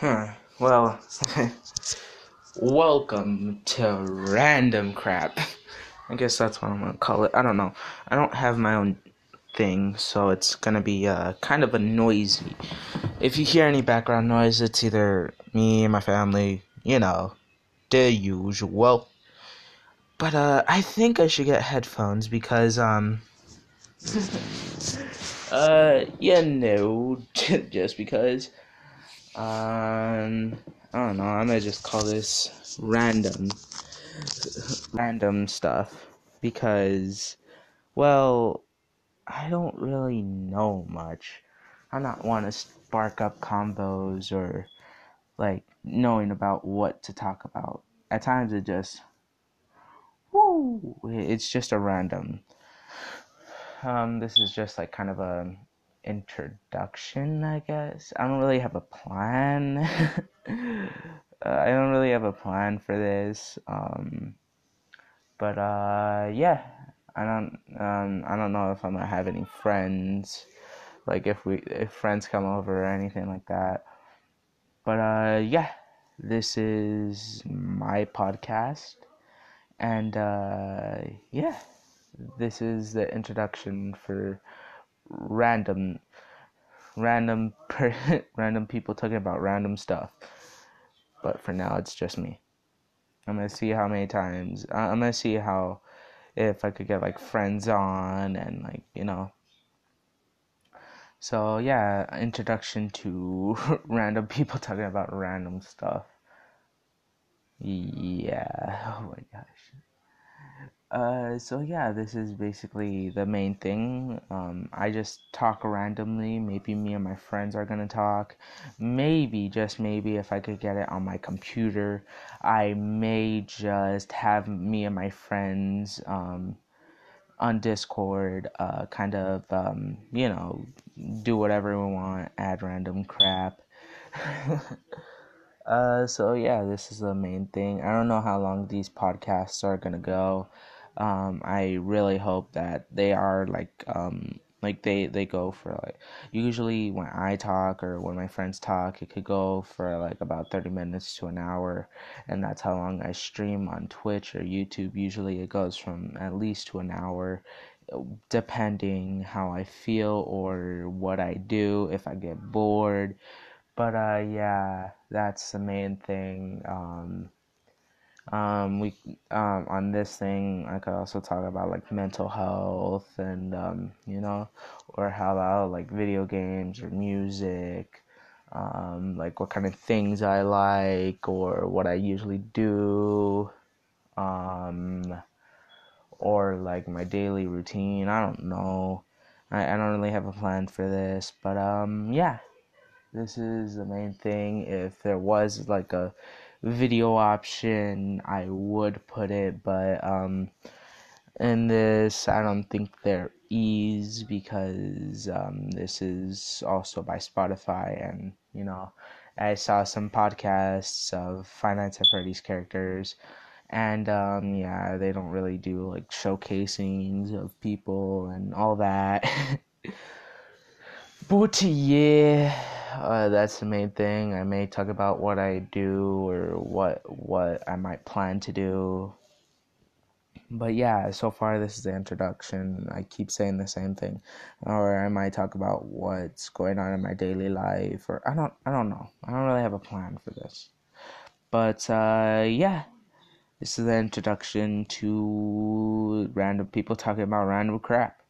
Huh. Well, welcome to random crap. I guess that's what I'm gonna call it. I don't know. I don't have my own thing, so it's gonna be uh, kind of a noisy. If you hear any background noise, it's either me my family, you know, the usual. But uh, I think I should get headphones because um, uh, you know, just because. Um, I don't know. I'm gonna just call this random, random stuff because, well, I don't really know much. I'm not want to spark up combos or like knowing about what to talk about. At times it just, woo, it's just a random. Um, this is just like kind of a introduction, I guess. I don't really have a plan. uh, I don't really have a plan for this. Um, but uh, yeah, I don't. Um, I don't know if I'm gonna have any friends. Like if we if friends come over or anything like that. But uh, yeah, this is my podcast, and uh, yeah, this is the introduction for random random random people talking about random stuff. But for now, it's just me. I'm gonna see how many times. I'm gonna see how if I could get like friends on and like you know. So yeah, introduction to random people talking about random stuff. Yeah. Oh my gosh. Uh, so yeah, this is basically the main thing. Um, I just talk randomly. Maybe me and my friends are gonna talk. Maybe, just maybe, if I could get it on my computer, I may just have me and my friends um, on Discord, uh, kind of, um, you know, do whatever we want, add random crap. uh, so yeah, this is the main thing. I don't know how long these podcasts are gonna go um, I really hope that they are like um, like they they go for like usually when I talk or when my friends talk, it could go for like about thirty minutes to an hour, and that's how long I stream on Twitch or YouTube. Usually, it goes from at least to an hour, depending how I feel or what I do. If I get bored, but uh, yeah, that's the main thing. Um, um, we um, on this thing I could also talk about like mental health and um, you know, or how about like video games or music, um, like what kind of things I like or what I usually do, um, or like my daily routine. I don't know. I, I don't really have a plan for this, but um, yeah, this is the main thing. If there was like a video option, I would put it, but um, in this, I don't think there is because um, this is also by Spotify, and you know, I saw some podcasts of Five Nights at Freddy's characters, and um, yeah, they don't really do like showcasings of people and all that. but yeah uh, that's the main thing. I may talk about what I do or what what I might plan to do. But yeah, so far this is the introduction. I keep saying the same thing, or I might talk about what's going on in my daily life, or I don't I don't know. I don't really have a plan for this. But uh, yeah, this is the introduction to random people talking about random crap.